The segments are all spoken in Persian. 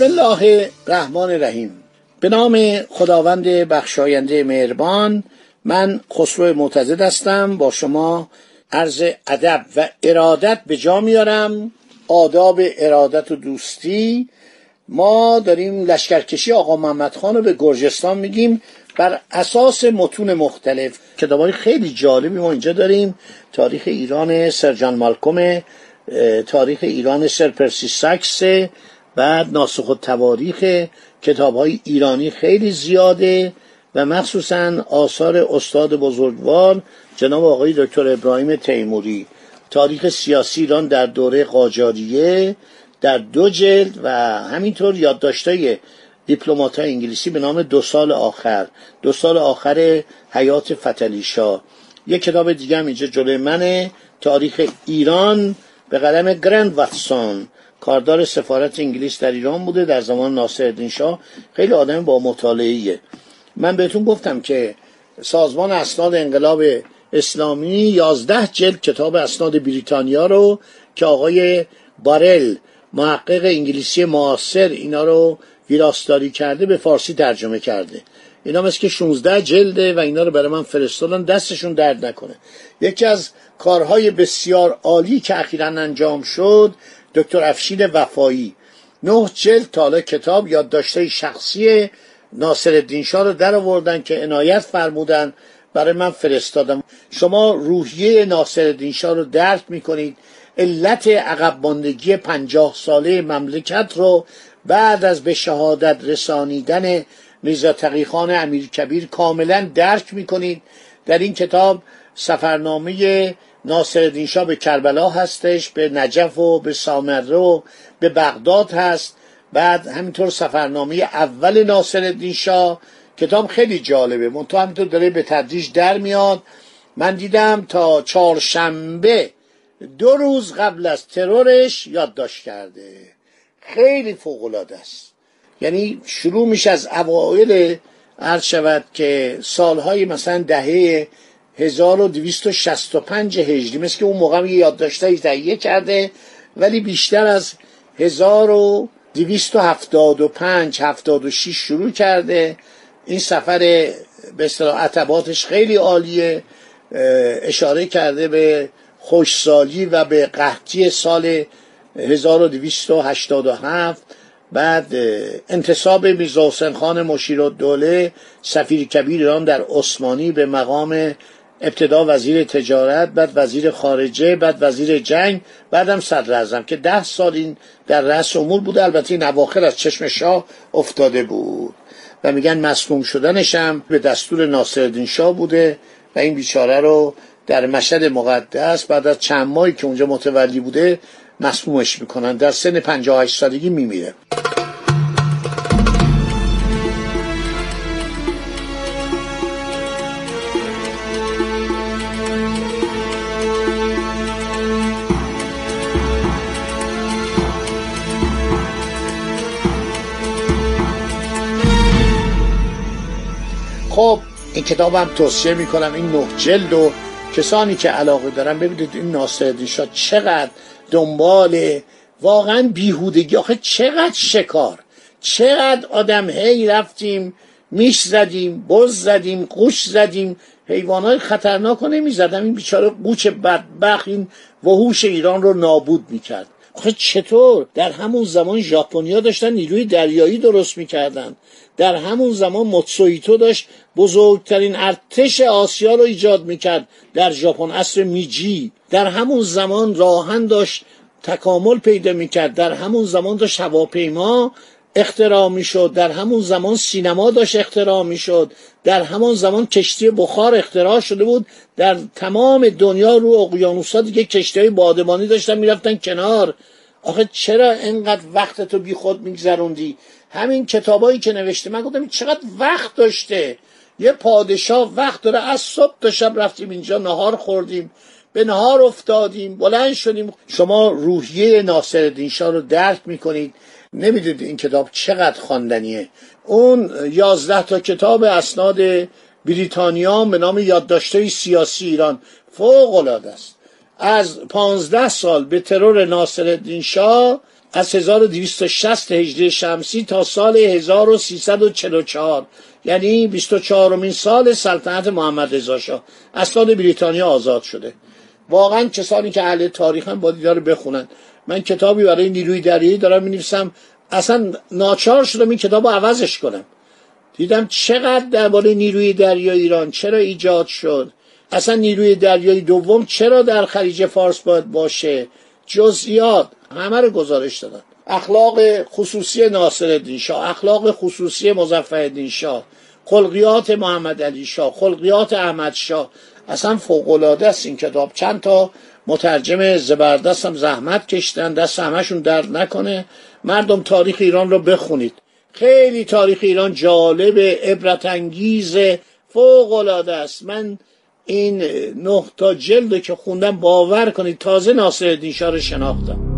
بسم الله الرحمن الرحیم. به نام خداوند بخشاینده مهربان من خسرو معتزد هستم. با شما عرض ادب و ارادت به جا میارم. آداب ارادت و دوستی. ما داریم لشکرکشی آقا محمد خان رو به گرجستان میگیم. بر اساس متون مختلف کتاب های خیلی جالبی ما اینجا داریم. تاریخ ایران سرجان مالکوم تاریخ ایران سر پرسی ساکس بعد ناسخ و تواریخ کتاب های ایرانی خیلی زیاده و مخصوصا آثار استاد بزرگوار جناب آقای دکتر ابراهیم تیموری. تاریخ سیاسی ایران در دوره قاجاریه در دو جلد و همینطور یادداشتای دیپلمات های انگلیسی به نام دو سال آخر. دو سال آخر حیات فتلیشا یک کتاب دیگه هم اینجا جلوی منه تاریخ ایران به قلم گرند واتسون. کاردار سفارت انگلیس در ایران بوده در زمان ناصرالدین شاه. خیلی آدم با مطالعه من بهتون گفتم که سازمان اسناد انقلاب اسلامی یازده جلد کتاب اسناد بریتانیا رو که آقای بارل محقق انگلیسی معاصر اینا رو ویراستاری کرده به فارسی ترجمه کرده. اینا مثل که 16 جلده و اینا رو برای من فرستادن دستشون درد نکنه. یکی از کارهای بسیار عالی که اخیرا انجام شد دکتر افشین وفایی. نه جلد تالا کتاب یادداشته شخصی ناصر الدین شاه رو در آوردن که عنایت فرمودن. برای من فرستادم. شما روحیه ناصر الدین شاه رو درک می‌کنید. علت عقب ماندگی پنجاه ساله مملکت رو بعد از به شهادت رسانیدن میرزا تقیخان امیر کبیر کاملا درک می‌کنید. در این کتاب سفرنامه ناصر شاه به کربلا هستش به نجف و به سامره و به بغداد هست. بعد همینطور سفرنامه اول ناصر شاه کتاب خیلی جالبه. منتها همینطور داره به تدریج در میاد. من دیدم تا چهارشنبه دو روز قبل از ترورش یادداشت کرده. خیلی فوقالعاده است. یعنی شروع میشه از اوایل عرض شود که سالهای مثلا دهه 1265 هجری. مثل که اون موقع یه یادداشتایی تهیه کرده ولی بیشتر از 1275 76 شروع کرده. این سفر به اصطلاح عتباتش خیلی عالیه. اشاره کرده به خوشسالی و به قحطی سال 1287 بعد انتصاب میرزا حسین خان مشیر دوله سفیر کبیر ایران در عثمانی به مقام ابتدا وزیر تجارت بعد وزیر خارجه بعد وزیر جنگ بعدم صدر اعظم که ده سال این در رأس امور بوده البته این اواخر از چشم شاه افتاده بود. و میگن مسموم شدنشم به دستور ناصرالدین شاه بوده و این بیچاره رو در مشهد مقدس بعد از چند ماهی که اونجا متولی بوده مسمومش می‌کنن. در سن 58 سالگی میمیره. این کتابم توصیه می‌کنم این نه جلد و کسانی که علاقه دارن ببینید این ناصرالدین شاه چقدر دنبال واقعا بیهودگی. آخه چقدر شکار. چقدر آدم هی رفتیم میش زدیم بز زدیم قوش زدیم. حیوانات خطرناک رو نمی‌زدم این بیچاره قوچ بدبخ این وحوش ایران رو نابود می‌کرد. آخه چطور؟ در همون زمان ژاپنیا داشتن نیروی دریایی درست می‌کردن. در همون زمان موتسویتو داشت بزرگترین ارتش آسیا رو ایجاد می‌کرد در ژاپن اصر میجی. در همون زمان راهن داشت تکامل پیدا می‌کرد. در همون زمان داشت هواپیما اختراع می‌شد. در همون زمان سینما داشت اختراع می‌شد. در همون زمان کشتی بخار اختراع شده بود. در تمام دنیا رو اقیانوسا دیگه کشتی های بادبانی داشتن می‌رفتن کنار. آخه چرا اینقدر وقت تو بی خود میگذروندی؟ همین کتابایی که نوشته. من گفتم چقدر وقت داشته. یه پادشاه وقت داره. از صبح تا شب رفتیم اینجا نهار خوردیم به نهار افتادیم بلند شدیم. شما روحیه ناصر شاه رو درک می‌کنید. نمی‌دونید این کتاب چقدر خواندنیه. اون یازده تا کتاب اسناد بریتانیا به نام یادداشته سیاسی ایران فوق العاده است. از پانزده سال به ترور ناصر شاه از 1260 هجری شمسی تا سال 1344 یعنی 24 مین سال سلطنت محمد رضا شاه. اسناد بریتانیا آزاد شده. واقعا کسانی که اهل تاریخ هم باید داره بخونن. من کتابی برای نیروی دریایی دارم نویسم اصلا ناچار شدم این کتاب رو عوضش کنم. دیدم چقدر درباره نیروی دریایی ایران چرا ایجاد شد. اصلا نیروی دریایی دوم چرا در خلیج فارس باید باشه؟ جزئیات همه رو گزارش دادن. اخلاق خصوصی ناصر شاه اخلاق خصوصی مظفر شاه خلقیات محمد علی شاه خلقیات احمد شاه. اصلا فوقالعاده است این کتاب. چند تا مترجم زبردست هم زحمت کشتن دست همشون درد نکنه. مردم تاریخ ایران رو بخونید. خیلی تاریخ ایران جالب عبرت انگیز فوق العاده است. من این نه تا جلد که خوندم باور کنید تازه ناصر شاه رو شناختم.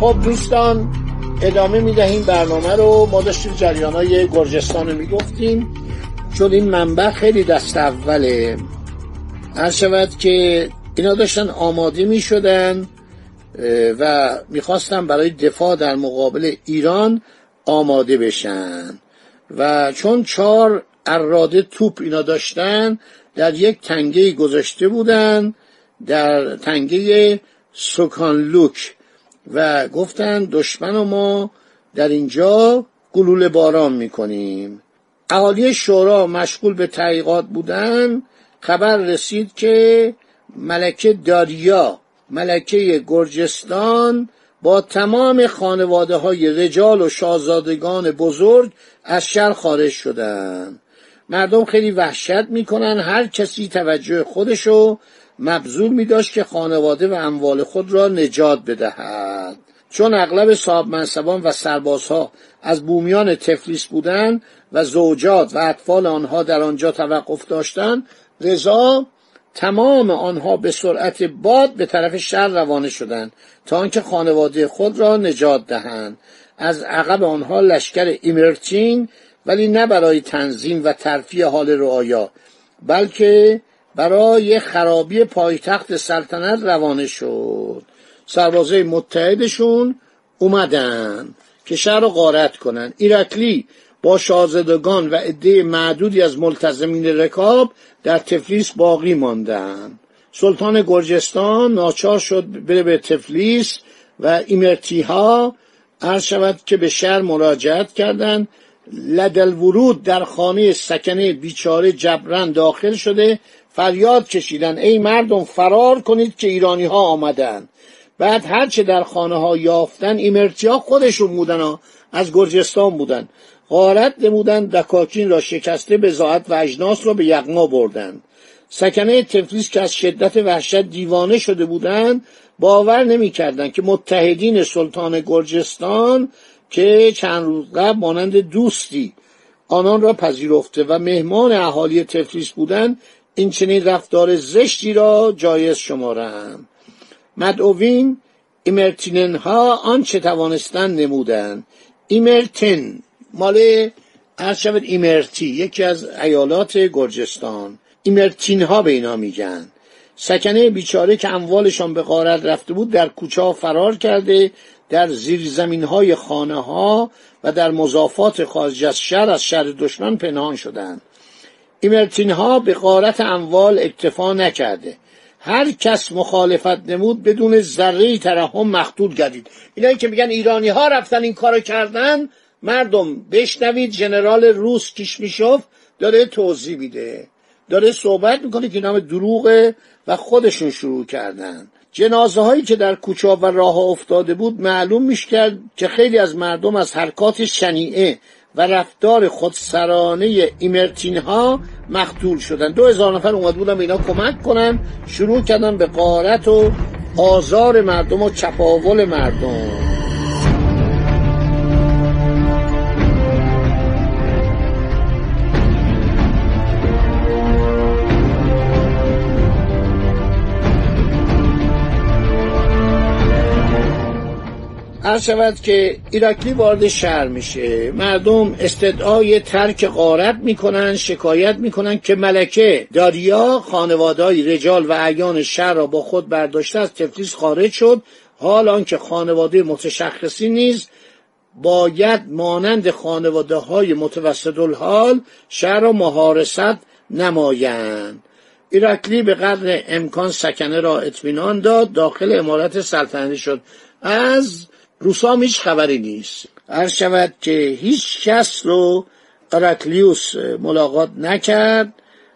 خب دوستان ادامه می‌دهیم برنامه رو. ما داشتیم جریان های گرجستان رو می‌گفتیم. چون این منبع خیلی دست اوله. هر شود که اینا داشتن آماده می‌شدن و می‌خواستن برای دفاع در مقابل ایران آماده بشن. و چون چهار اراده توپ اینا داشتن در یک تنگه گذاشته بودن در تنگه سکانلوک. و گفتن دشمن و ما در اینجا گلوله باران می‌کنیم. اهالی شورا مشغول به تحقیقات بودن خبر رسید که ملکه داریا ملکه گرجستان با تمام خانواده های رجال و شاهزادگان بزرگ از شهر خارج شدن. مردم خیلی وحشت می‌کنن هر کسی توجه خودشو مبذول می داشت که خانواده و اموال خود را نجات بدهد. چون اغلب صاحب منصبان و سربازها از بومیان تفلیس بودند و زوجات و اطفال آنها در آنجا توقف داشتند رضا تمام آنها به سرعت باد به طرف شهر روانه شدند تا آنکه خانواده خود را نجات دهند. از عقب آنها لشکر ایمرتین ولی نه برای تنظیم و ترفیع حال رعایا بلکه برای خرابی پایتخت سلطنت روانه شد. سربازه متحدشون اومدن که شهر رو غارت کنن. ایرکلی با شاهزادگان و عده معدودی از ملتزمین رکاب در تفلیس باقی ماندن. سلطان گرجستان ناچار شد بره به تفلیس و ایمرتی ها عرض شود که به شهر مراجعت کردند لدل ورود در خانه سکنه بیچاره جبران داخل شده فریاد کشیدن. ای مردم فرار کنید که ایرانی ها آمدن. بعد هرچه در خانه ها یافتن ایمرتی ها خودشون بودن ها. از گرجستان بودن. غارت نمودن دکاکین را شکسته به زاعت و اجناس را به یغما بردند سکنه تفلیس که از شدت وحشت دیوانه شده بودند باور نمی‌کردند که متحدین سلطان گرجستان که چند روز قبل مانند دوستی آنان را پذیرفته و مهمان اهالی تفلیس بودند این چنین رفتار زشتی را جایز شمارم. مدعوین ایمرتینن ها آنچه توانستن نمودن ایمرتن مال شود ایمرتی یکی از ایالات گرجستان. ایمرتین ها به اینا میگن. سکنه بیچاره که اموالشان به غارت رفته بود در کوچه فرار کرده در زیر زمین های خانه ها و در مضافات خارج از شهر از شهر دشمن پنهان شدند. ایمرتین ها به قارت اموال اکتفا نکرده. هر کس مخالفت نمود بدون ذره ترحم مقتول گردید. اینایی که میگن ایرانی ها رفتن این کارو کردن مردم بشنوید جنرال روس کیشمیشوف داره توضیح میده. داره صحبت می‌کنه که نام دروغه و خودشون شروع کردن. جنازه هایی که در کوچه و راه افتاده بود معلوم میشه که خیلی از مردم از حرکات شنیعه و رفتار خودسرانه ایمرتین ها مقتول شدن. دو هزار نفر اومد بودن به اینا کمک کنن شروع کردن به قارت و آزار مردم و چپاول مردم. هر شود که ایراکلی وارد شهر میشه. مردم استدعای ترک غارت می‌کنن شکایت می‌کنن که ملکه داریا خانوادهای رجال و اعیان شهر را با خود برداشته از تفلیس خارج شد. حال آنکه خانواده متشخصی نیز باید مانند خانواده های متوسط الحال شهر را مهارست نمایند. ایراکلی به قدر امکان سکنه را اطمینان داد داخل امارت سلطنتی شد. از روسا هیچ خبری نیست. هر شود که هیچ کس رو اراکلیوس ملاقات نکرد.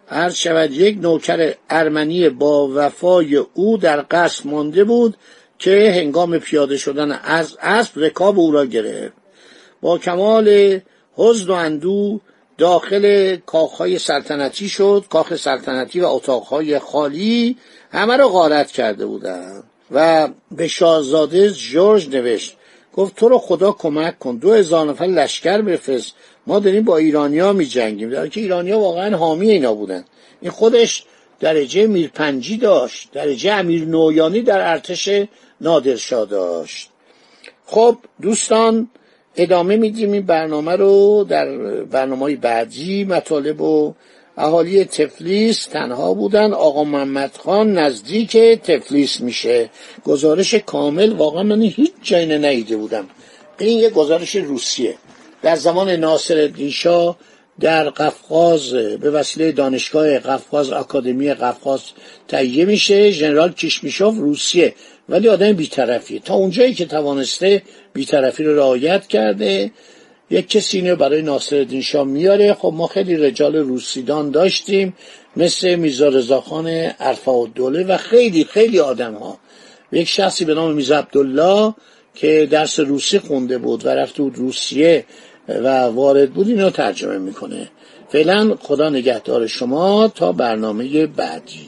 هر شود یک نوکر ارمنی با وفای او در قصد مانده بود که هنگام پیاده شدن از اسب رکاب او را گرفت. با کمال حزن و اندو داخل کاخهای سلطنتی شد. کاخ سلطنتی و اتاقهای خالی همه را غارت کرده بودند. و به شاهزاده جورج نوشت گفت تو رو خدا کمک کن دو هزار نفر لشکر بفرست. ما داریم با ایرانیا می جنگیم. در که ایرانیا واقعا حامی اینا بودن. این خودش درجه میرپنجی داشت درجه امیر نویانی در ارتش نادرشاه داشت. خب دوستان ادامه میدیم. این برنامه رو در برنامه بعدی مطالب و اهالی تفلیس تنها بودن. آقا محمد خان نزدیک تفلیس میشه. گزارش کامل واقعا من هیچ جایی نیده بودم. این یه گزارش روسیه. در زمان ناصر دیشا در قفقاز به وسیله دانشگاه قفقاز اکادمی قفقاز تهیه میشه. ژنرال کیشمیشوف روسیه ولی آدم بیطرفیه. تا اونجایی که توانسته بیطرفی رو رعایت کرده. یک کسی اینو برای ناصر شاه میاره. خب ما خیلی رجال روسیدان داشتیم مثل میزا رضاخان عرفا دوله و خیلی خیلی آدم ها یک شخصی به نام میزا عبدالله که درس روسی خونده بود و رفته بود روسیه و وارد بود اینو ترجمه می‌کنه. فعلا خدا نگهدار شما تا برنامه بعدی.